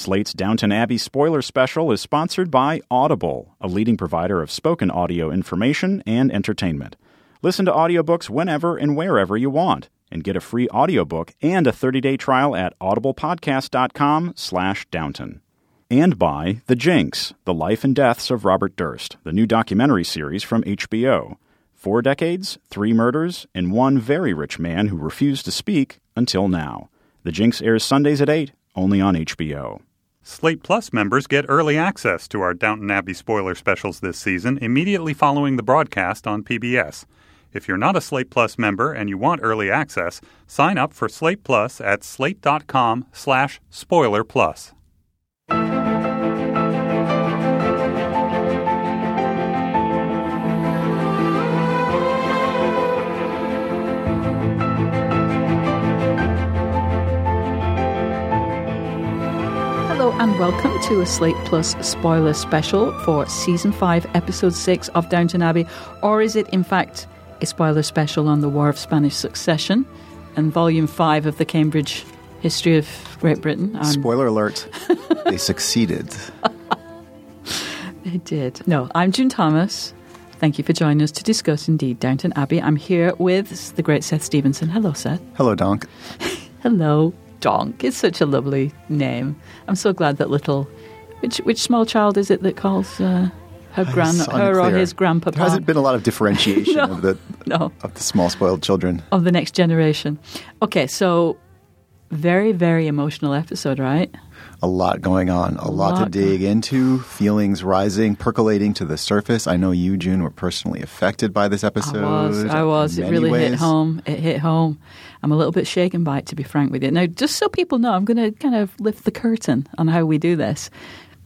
Slate's Downton Abbey spoiler special is sponsored by Audible, a leading provider of spoken audio information and entertainment. Listen to audiobooks whenever and wherever you want and get a free audiobook and a 30-day trial at audiblepodcast.com slash Downton. And by The Jinx, The Life and Deaths of Robert Durst, the new documentary series from HBO. Four decades, three murders, and one very rich man who refused to speak until now. The Jinx airs Sundays at 8, only on HBO. Slate Plus members get early access to our Downton Abbey spoiler specials this season immediately following the broadcast on PBS. If you're not a Slate Plus member and you want early access, sign up for Slate Plus at slate.com slash spoiler plus. And welcome to a Slate Plus spoiler special for season 5, episode 6 of Downton Abbey. Or is it, in fact, a spoiler special on the War of Spanish Succession and volume 5 of the Cambridge History of Great Britain? Um, Spoiler alert, they succeeded. They did. No, I'm June Thomas. Thank you for joining us to discuss indeed Downton Abbey. I'm here with the great Seth Stevenson. Hello, Seth. Hello, Donk. Hello, Donk. is such a lovely name. I'm so glad that little. Which which small child is it that calls uh, her gran her or his grandpapa? There hasn't been a lot of differentiation No. of the no of the small spoiled children. of the next generation. Okay, so very very emotional episode, right? A lot going on, a, lot, to dig into, feelings rising, percolating to the surface. I know you, June, were personally affected by this episode. I was. I was. It really hit home. It hit home. I'm a little bit shaken by it, to be frank with you. Now, just so people know, I'm going to kind of lift the curtain on how we do this.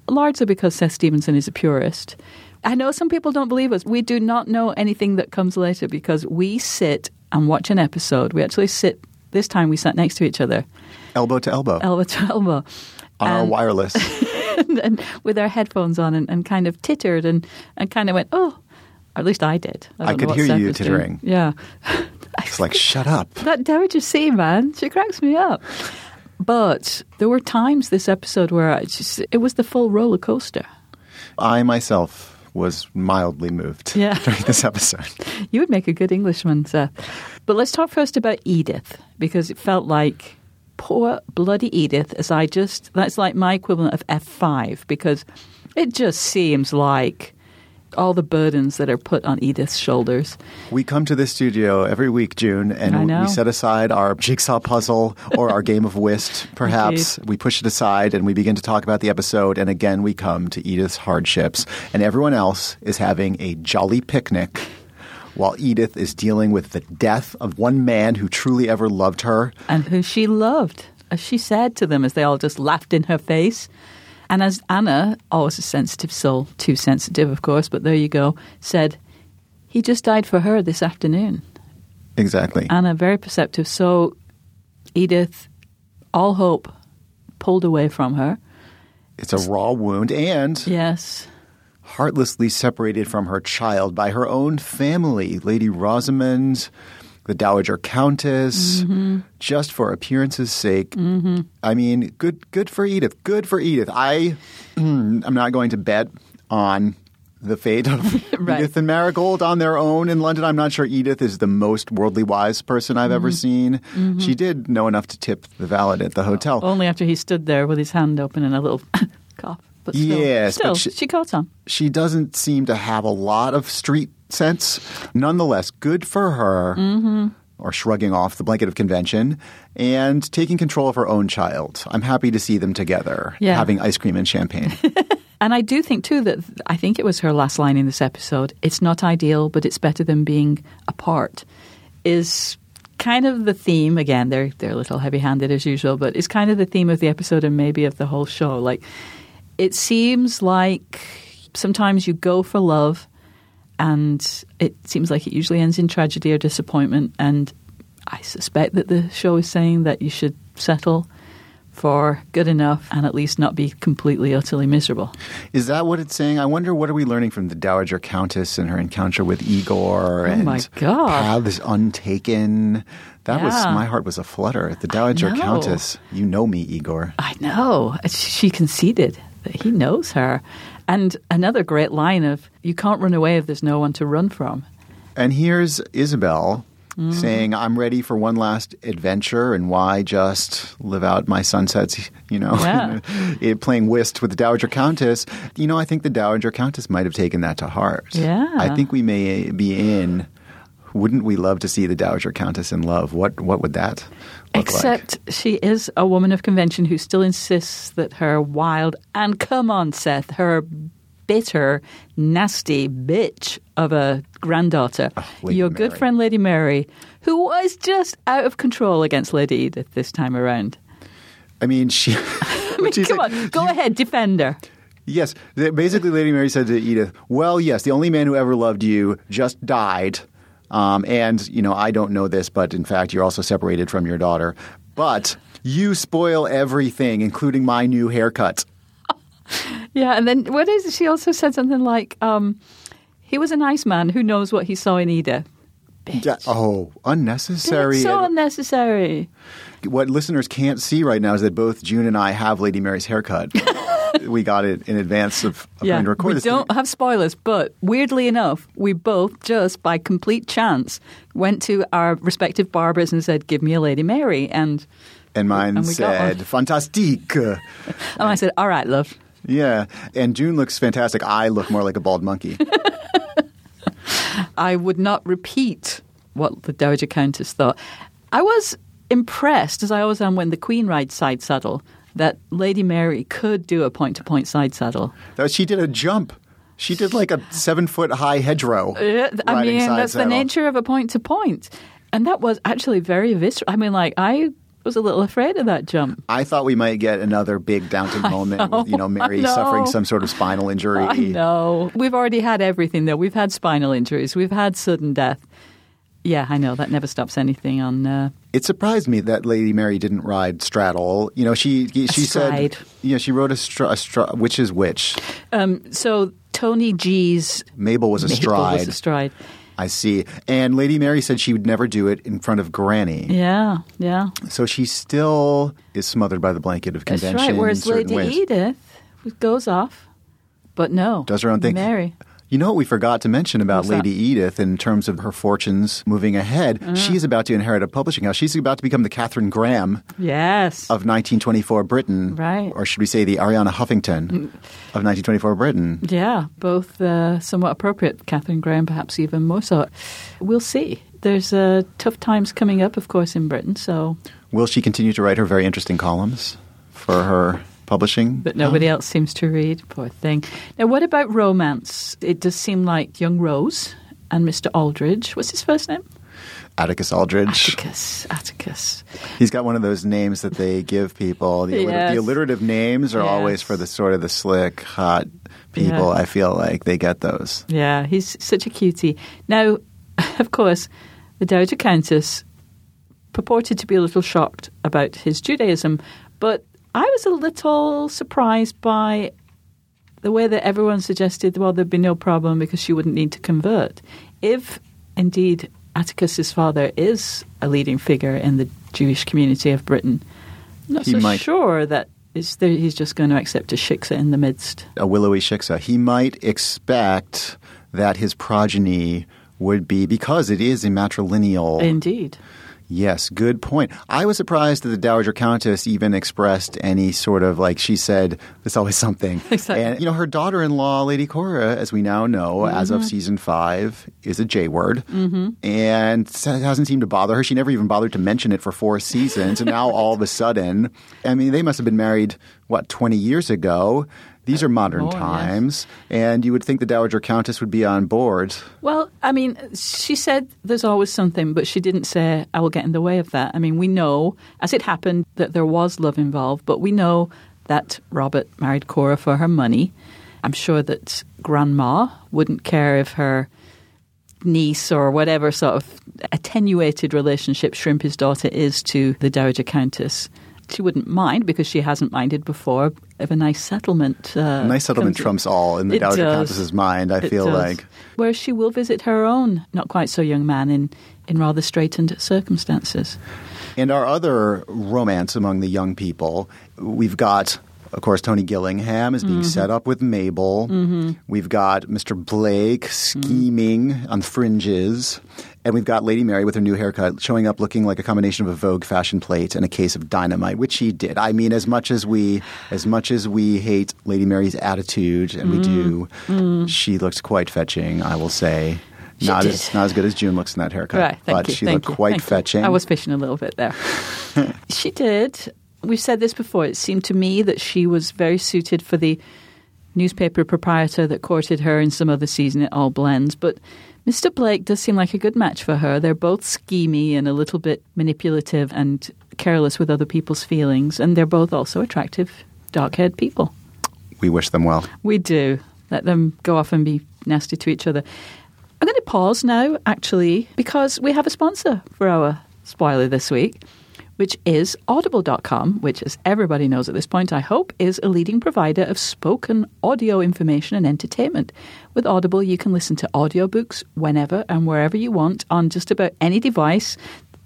Largely because Seth Stevenson is a purist. I know some people don't believe us. We do not know anything that comes later because we sit and watch an episode. We actually sit. This time we sat next to each other, Elbow to elbow elbow to elbow, on our wireless. and, and with our headphones on, and, and kind of tittered and, and kind of went, oh. Or at least I did. I don't could hear you was doing. tittering. Yeah. It's like, shut up. That Dowager C, man, she cracks me up. But there were times this episode where I just, it was the full roller coaster. I myself was mildly moved Yeah. during this episode. You would make a good Englishman, Seth. But let's talk first about Edith, because it felt like poor bloody Edith, as I just, that's like my equivalent of F5, because it just seems like all the burdens that are put on Edith's shoulders. We come to this studio every week, June, and we set aside our jigsaw puzzle or our game of whist, perhaps. we push it aside and we begin to talk about the episode. And again, we come to Edith's hardships, and everyone else is having a jolly picnic while Edith is dealing with the death of one man who truly ever loved her. and who she loved, as she said to them as they all just laughed in her face. And as Anna, always a sensitive soul, too sensitive, of course, but there you go, said, he just died for her this afternoon. Exactly. Anna, very perceptive. So Edith, all hope pulled away from her. It's a raw wound and Yes. heartlessly separated from her child by her own family, Lady Rosamund, the Dowager Countess, Mm-hmm. just for appearance's sake. I mean, good, good for Edith. Good for Edith. I, I'm not going to bet on the fate of Right. Edith and Marigold on their own in London. I'm not sure Edith is the most worldly wise person I've Mm-hmm. ever seen. She did know enough to tip the valet at the hotel. Only after he stood there with his hand open and a little cough. But still, Yes, still but she- she caught on. she doesn't seem to have a lot of street sense. Nonetheless, good for her. Mm-hmm. Or shrugging off the blanket of convention and taking control of her own child. I'm happy to see them together, Yeah. having ice cream and champagne. And I do think too that I think it was her last line in this episode. It's not ideal, but it's better than being apart. Is kind of the theme again. They're they're a little heavy-handed as usual, but it's kind of the theme of the episode and maybe of the whole show. Like it seems like sometimes you go for love, and it seems like it usually ends in tragedy or disappointment. And I suspect that the show is saying that you should settle. for good enough and at least not be completely, utterly miserable. Is that what it's saying? I wonder what are we learning from the Dowager Countess and her encounter with Igor Oh and my God. paths untaken. That was my heart was a flutter. The Dowager. Countess, you know me, Igor. I know. She conceded that he knows her. And another great line of, you can't run away if there's no one to run from. And here's Isobel Mm-hmm. saying, I'm ready for one last adventure, and why just live out my sunsets, you know, Yeah. playing whist with the Dowager Countess. You know, I think the Dowager Countess might have taken that to heart. Yeah. I think we may be in. Wouldn't we love to see the Dowager Countess in love? What what would that look like? Except she is a woman of convention who still insists that her wild, and come on, Seth, her bitter, nasty bitch of a granddaughter, Oh, your good friend Lady Mary, who was just out of control against Lady Edith this time around. I mean, she. I mean, come on, go ahead, defend her. Yes, basically, Lady Mary said to Edith, "Well, yes, the only man who ever loved you just died, um, and you know I don't know this, but in fact, you're also separated from your daughter. But you spoil everything, including my new haircut." Yeah, and then what is? She also said something like, um, "He was a nice man who knows what he saw in Edith." Bitch. Yeah, oh, unnecessary. It's so unnecessary. what listeners can't see right now is that both June and I have Lady Mary's haircut. we got it in advance of, of Yeah, going to record we this. don't have spoilers, but weirdly enough, we both just by complete chance went to our respective barbers and said, "Give me a Lady Mary," and and mine and said, "Fantastique." and I said, "All right, love." Yeah, and June looks fantastic. I look more like a bald monkey. I would not repeat what the Dowager Countess thought. I was impressed, as I always am when the Queen rides side saddle, that Lady Mary could do a point to point side saddle. She did a jump. She did like a seven foot high hedgerow. Uh, I mean, that's the nature of a point to point. And that was actually very visceral. I mean, like, I was a little afraid of that jump. I thought we might get another big Downton moment with you know Mary know. suffering some sort of spinal injury. I know. We've already had everything, though. We've had spinal injuries, we've had sudden death. Yeah, I know. That never stops anything on. Uh, It surprised me that Lady Mary didn't ride straddle. You know, she she Astride. said, yeah, she rode a, a stra- which is which. um, so, Tony G's. Mabel was a Mabel stride. Was a stride. I see. And Lady Mary said she would never do it in front of Granny. Yeah, yeah. So she still is smothered by the blanket of convention. That's right. Whereas Lady ways. Edith goes off, but no. does her own thing. Mary. You know what we forgot to mention about What's that? Lady Edith in terms of her fortunes moving ahead? She's about to inherit a publishing house. She's about to become the Katharine Graham Yes. of 1924 Britain. Right. Or should we say the Arianna Huffington of 1924 Britain? Yeah, both uh, somewhat appropriate. Katharine Graham, perhaps even more so. We'll see. There's uh, tough times coming up, of course, in Britain. So, Will she continue to write her very interesting columns for her publishing? but nobody oh. else seems to read. Poor thing. Now, what about romance? It does seem like young Rose and Mr. Aldridge. What's his first name? Atticus Aldridge. Atticus. Atticus. He's got one of those names that they give people. The, alliter- Yes. the alliterative names are Yes. always for the sort of the slick, hot people. Yeah. I feel like they get those. Yeah, he's such a cutie. Now, of course, the Dowager Countess purported to be a little shocked about his Judaism, but I was a little surprised by the way that everyone suggested, well, there'd be no problem because she wouldn't need to convert. If indeed Atticus's father is a leading figure in the Jewish community of Britain, I'm not He so might- sure that is there, he's just going to accept a shiksa in the midst. A willowy shiksa. He might expect that his progeny would be, because it is a matrilineal. Indeed. Yes, good point. I was surprised that the Dowager Countess even expressed any sort of like she said, "There's always something." Exactly. And you know, her daughter-in-law, Lady Cora, as we now know, as Mm-hmm. of season five, is a J word, mm-hmm. and it hasn't seemed to bother her. She never even bothered to mention it for four seasons, and now all of a sudden, I mean, they must have been married what twenty years ago. These are modern more, yes. times, and you would think the Dowager Countess would be on board. Well, I mean, she said there's always something, but she didn't say I will get in the way of that. I mean, we know, as it happened, that there was love involved, but we know that Robert married Cora for her money. I'm sure that Grandma wouldn't care if her niece or whatever sort of attenuated relationship Shrimpy's daughter is to the Dowager Countess she wouldn't mind because she hasn't minded before if a nice settlement. Uh, nice settlement comes in. trumps all in the It Dowager does. Countess's mind. I It feel does. like where she will visit her own not quite so young man in in rather straitened circumstances. And our other romance among the young people, we've got, of course, Tony Gillingham is being Mm-hmm. set up with Mabel. We've got Mr. Blake scheming on the fringes. And we've got Lady Mary with her new haircut showing up looking like a combination of a Vogue fashion plate and a case of dynamite, which she did. I mean, as much as we, as much as we hate Lady Mary's attitude, and we do, she looks quite fetching. I will say, Mm. She not did. as not as good as June looks in that haircut, Right, thank but you. she thank looked you, quite thank you. fetching. I was fishing a little bit there. she did. We've said this before. It seemed to me that she was very suited for the newspaper proprietor that courted her in some other season. It all blends. But Mr. Blake does seem like a good match for her. They're both schemy and a little bit manipulative and careless with other people's feelings. And they're both also attractive, dark haired people. we wish them well. We do. Let them go off and be nasty to each other. I'm going to pause now, actually, because we have a sponsor for our spoiler this week, which is Audible.com, which, as everybody knows at this point, I hope, is a leading provider of spoken audio information and entertainment. With Audible, you can listen to audiobooks whenever and wherever you want on just about any device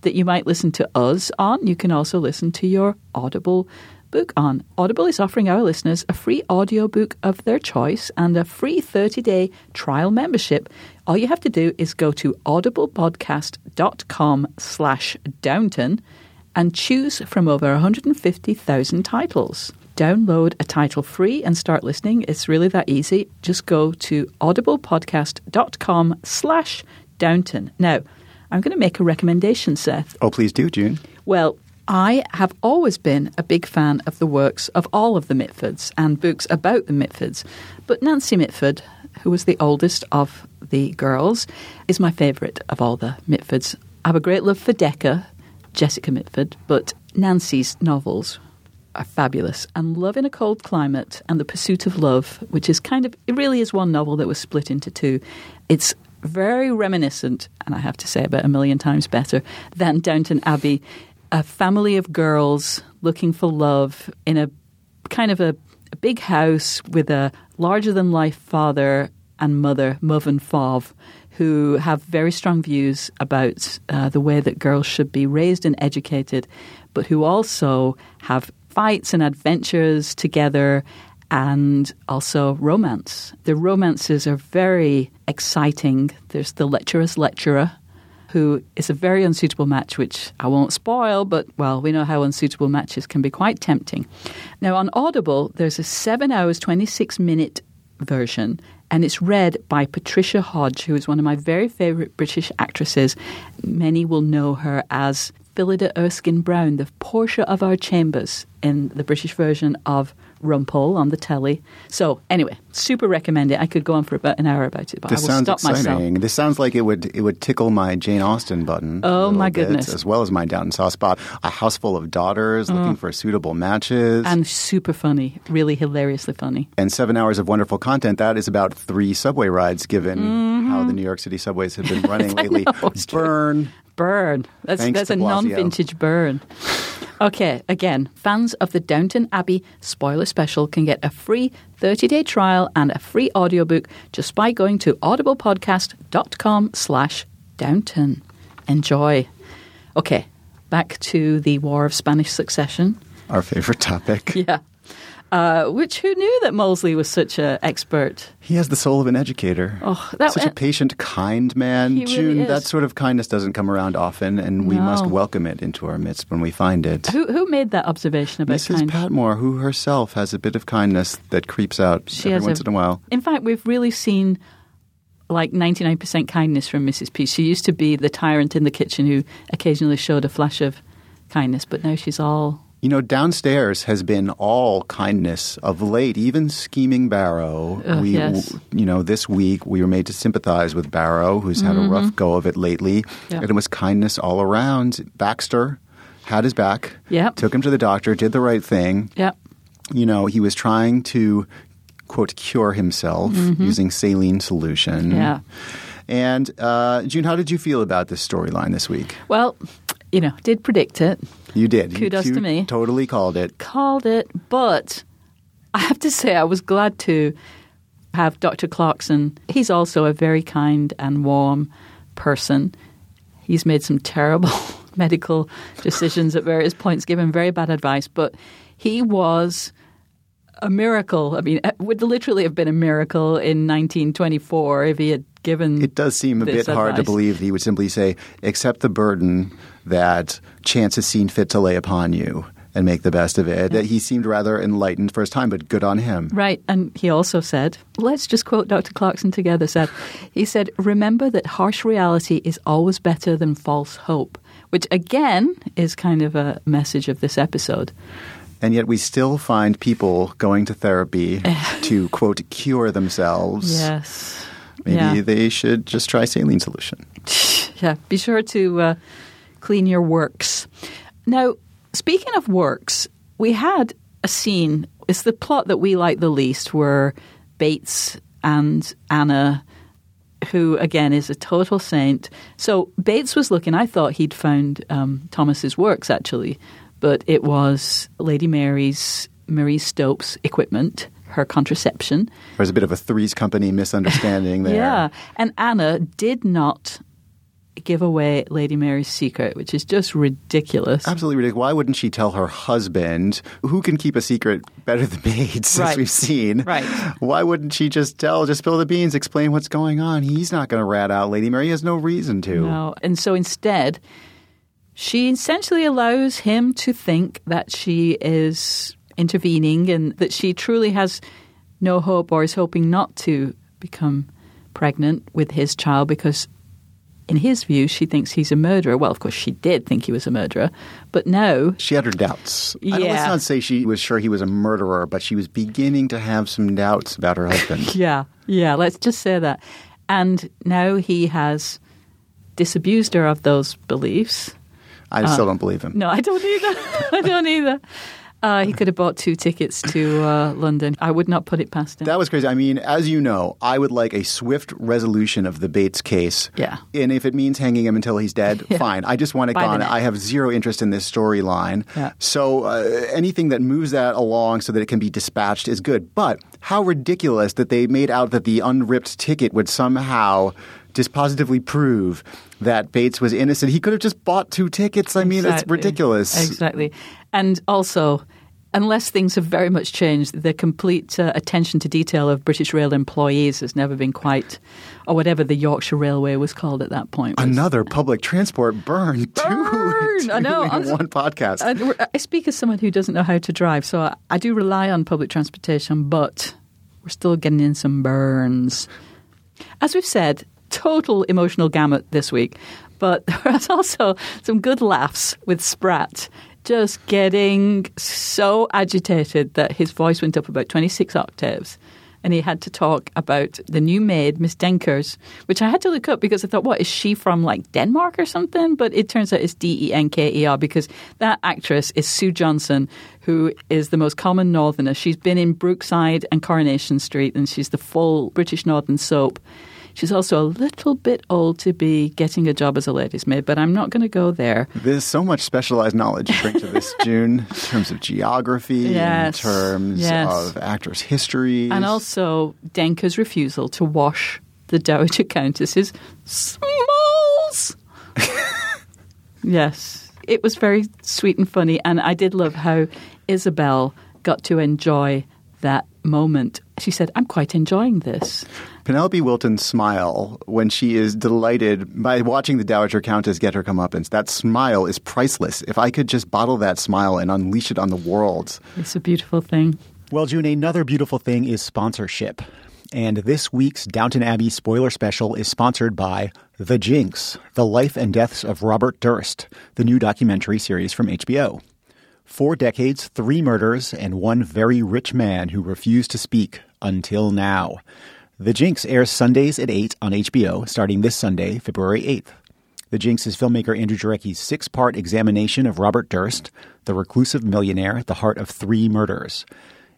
that you might listen to us on. You can also listen to your Audible book on. Audible is offering our listeners a free audiobook of their choice and a free 30-day trial membership. All you have to do is go to audiblepodcast.com slash downton and choose from over 150,000 titles. Download a title free and start listening. It's really that easy. Just go to audiblepodcast.com slash downton. Now, I'm going to make a recommendation, Seth. Oh, please do, June. Well, I have always been a big fan of the works of all of the Mitfords and books about the Mitfords. But Nancy Mitford, who was the oldest of the girls, is my favourite of all the Mitfords. I have a great love for Decca, Jessica Mitford, but Nancy's novels are fabulous. And Love in a Cold Climate and The Pursuit of Love, which is kind of, it really is one novel that was split into two. It's very reminiscent, and I have to say about a million times better, than Downton Abbey. A family of girls looking for love in a kind of a, a big house with a larger than life father and mother, Muv and Farve, who have very strong views about uh, the way that girls should be raised and educated, but who also have fights and adventures together and also romance. The romances are very exciting. There's the lecherous lecturer, who is a very unsuitable match, which I won't spoil, but well, we know how unsuitable matches can be quite tempting. Now, on Audible, there's a 7 hours, 26 minute version, and it's read by Patricia Hodge, who is one of my very favourite British actresses. Many will know her as Phyllida Erskine Brown, the Portia of Our Chambers in the British version of Rumpole on the telly. So, anyway, super recommend it. I could go on for about an hour about it, but This I will stop myself. exciting. This sounds like it would it would tickle my Jane Austen button. Oh, my bit, goodness. as well as my down soft spot. A house full of daughters looking for suitable matches. Mm. and super funny, really hilariously funny. and seven hours of wonderful content. That is about three subway rides, given how the New York City subways have been running lately. Mm-hmm. Burn. Burn. That's Thanks that's a non-vintage burn. Okay, again, fans of the Downton Abbey spoiler special can get a free 30-day trial and a free audiobook just by going to audiblepodcast.com slash downton. Enjoy. Okay, back to the War of Spanish Succession. Our favorite topic. Yeah. Uh, which who knew that Molesley was such an expert? He has the soul of an educator. Oh, that Such a patient, kind man. Really June, is. that sort of kindness doesn't come around often, and we No. must welcome it into our midst when we find it. Who who made that observation about kindness? Mrs. kind? Patmore, who herself has a bit of kindness that creeps out She every once a- in a while. In fact, we've really seen like 99% kindness from Mrs. P. She used to be the tyrant in the kitchen who occasionally showed a flash of kindness, but now she's all. You know, downstairs has been all kindness of late, even scheming Barrow. Ugh, we, yes. you know, this week we were made to sympathize with Barrow, who's had a rough go of it lately, Mm-hmm. Yeah. and it was kindness all around. Baxter had his back, Yep. took him to the doctor, did the right thing. Yeah. You know, he was trying to quote cure himself using saline solution. Mm-hmm. Yeah. And uh, June, how did you feel about this storyline this week? Well, you know, did predict it, You did. You- Kudos you to me. Totally called it. called it, but I have to say I was glad to have Dr. Clarkson. He's also a very kind and warm person. He's made some terrible medical decisions at various points, given very bad advice, but he was a miracle. I mean, it would literally have been a miracle in 1924 if he had given. It does seem a bit hard to believe that he would simply say, accept the burden that chance has seen fit to lay upon you and make the best of it. That he seemed rather enlightened first time, but good on him. Right. And he also said, let's just quote Dr. Clarkson together, said, he said, remember that harsh reality is always better than false hope, which again is kind of a message of this episode. And yet we still find people going to therapy to, quote, cure themselves. Yes. Maybe Yeah. they should just try saline solution. Yeah. Be sure to uh, clean your works. Now, speaking of works, we had a scene. It's the plot that we like the least where Bates and Anna who again is a total saint. So Bates was looking. I thought he'd found um, Thomas's works actually, but it was Lady Mary's Marie Stopes equipment, her contraception. There's a bit of a Three's Company misunderstanding there. Yeah, and Anna did not give away Lady Mary's secret, which is just ridiculous. Absolutely ridiculous. Why wouldn't she tell her husband, who can keep a secret better than as Right. we've seen? Right. Why wouldn't she just tell, just spill the beans, explain what's going on? He's not going to rat out Lady Mary. He has no reason to. No. And so instead, she essentially allows him to think that she is intervening and that she truly has no hope or is hoping not to become pregnant with his child because in his view she thinks he's a murderer well of course she did think he was a murderer but now She had her doubts. I let's not say she was sure he was a murderer, but she was beginning to have some doubts about her husband. Yeah, yeah, let's just say that. And now he has disabused her of those beliefs. I still uh, don't believe him. No, I don't either. I don't either. Uh, he could have bought two tickets to uh, London. I would not put it past him. That was crazy. I mean, as you know, I would like a swift resolution of the Bates case. Yeah. And if it means hanging him until he's dead, Yeah. fine. I just want it By gone. I have zero interest in this storyline. Yeah. So uh, anything that moves that along so that it can be dispatched is good. But how ridiculous that they made out that the unripped ticket would somehow dispositively prove that Bates was innocent. He could have just bought two tickets. I mean, it's ridiculous. Exactly. And also, unless things have very much changed, the complete uh, attention to detail of British Rail employees has never been quite, or whatever the Yorkshire Railway was called at that point. was- Another public transport burn. Burn! Two, I know. one podcast. I, I speak as someone who doesn't know how to drive, so I, I do rely on public transportation, but we're still getting in some burns. As we've said, total emotional gamut this week, but there was also some good laughs with Sprat just getting so agitated that his voice went up about 26 octaves. And he had to talk about the new maid, Miss Denkers, which I had to look up because I thought, what, is she from like Denmark or something? But it turns out it's D E N K E R because that actress is Sue Johnston, who is the most common northerner. She's been in Brookside and Coronation Street, and she's the full British Northern soap. She's also a little bit old to be getting a job as a ladies' maid, but I'm not going to go there. There's so much specialized knowledge you bring to this, June, in terms of geography, Yes, in terms yes. of actors' histories. And also Denker's refusal to wash the Dowager Countess's smalls. yes, it was very sweet and funny, and I did love how Isobel got to enjoy that moment. She said, "I'm quite enjoying this." Penelope Wilton's smile when she is delighted by watching the Dowager Countess get her comeuppance. That smile is priceless. If I could just bottle that smile and unleash it on the world. It's a beautiful thing. Well, June, another beautiful thing is sponsorship. And this week's Downton Abbey spoiler special is sponsored by The Jinx, The Life and Deaths of Robert Durst, the new documentary series from HBO. Four decades, three murders, and one very rich man who refused to speak until now. The Jinx airs Sundays at 8 on HBO, starting this Sunday, February 8th. The Jinx is filmmaker Andrew Jarecki's six part examination of Robert Durst, the reclusive millionaire at the heart of three murders.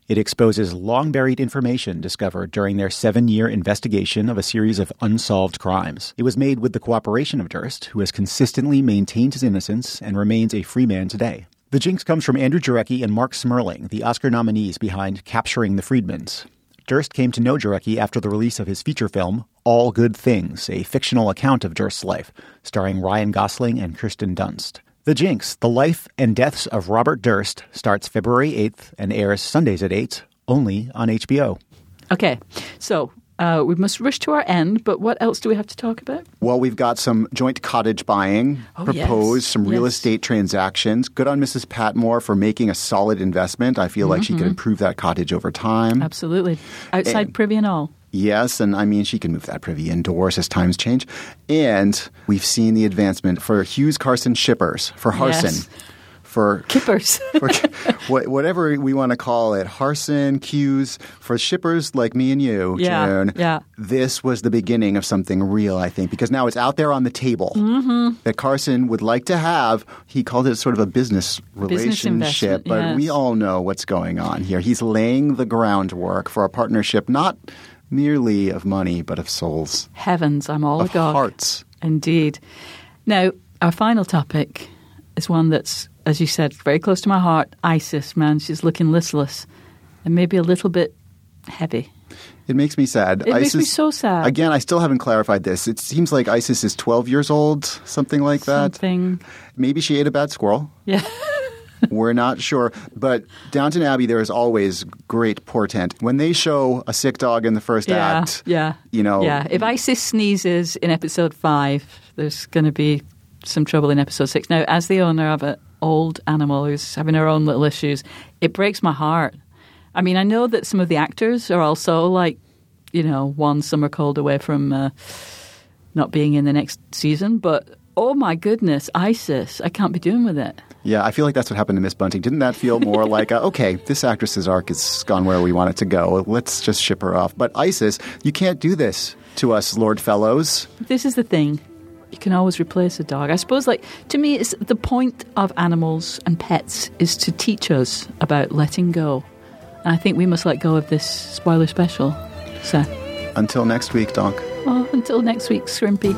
It exposes long buried information discovered during their seven year investigation of a series of unsolved crimes. It was made with the cooperation of Durst, who has consistently maintained his innocence and remains a free man today. The jinx comes from Andrew Jarecki and Marc Smerling, the Oscar nominees behind Capturing the Friedmans. Durst came to know Jarecki after the release of his feature film, All Good Things, a fictional account of Durst's life, starring Ryan Gosling and Kirsten Dunst. The Jinx, The Life and Deaths of Robert Durst, starts February 8th and airs Sundays at 8, only on HBO. Okay, so uh, we must rush to our end, but what else do we have to talk about? Well, we've got some joint cottage buying Oh, proposed, yes. some real Yes. estate transactions. Good on Mrs. Patmore for making a solid investment. I feel like she Mm-hmm. could improve that cottage over time. Absolutely. Outside And- privy and all. Yes, and I mean, she can move that privy indoors as times change. And we've seen the advancement for Hughes Carson shippers, for Harson, Yes. For Kippers. for whatever we want to call it, Harson, Hughes, for shippers like me and you, Yeah, Joan. yeah. This was the beginning of something real, I think, because now it's out there on the table Mm-hmm. that Carson would like to have. He called it sort of a business relationship, investment, but we all know what's going on here. He's laying the groundwork for a partnership not merely of money, but of souls, Heavens, I'm all of agog. hearts. Indeed. Now, our final topic is one that's, as you said, very close to my heart. Isis, man, she's looking listless and maybe a little bit heavy. It makes me sad. It makes me so sad. Again, I still haven't clarified this. It seems like Isis is 12 years old, something like that. Something. Maybe she ate a bad squirrel. Yeah. We're not sure. But Downton Abbey, there is always great portent. When they show a sick dog in the first Yeah. act, Yeah. you know, Yeah. If Isis sneezes in episode five, there's going to be some trouble in episode six. Now, as the owner of an old animal who's having her own little issues, it breaks my heart. I mean, I know that some of the actors are also like, you know, one summer cold away from uh, not being in the next season, but oh my goodness, Isis, I can't be doing with it. Yeah, I feel like that's what happened to Miss Bunting. Didn't that feel more like, okay, this actress's arc has gone where we want it to go. Let's just ship her off. But Isis, you can't do this to us, Lord Fellowes. This is the thing. You can always replace a dog. I suppose, like, to me, it's the point of animals and pets is to teach us about letting go. And I think we must let go of this spoiler special. So, Until next week, Donk. oh, until next week, Shrimpy.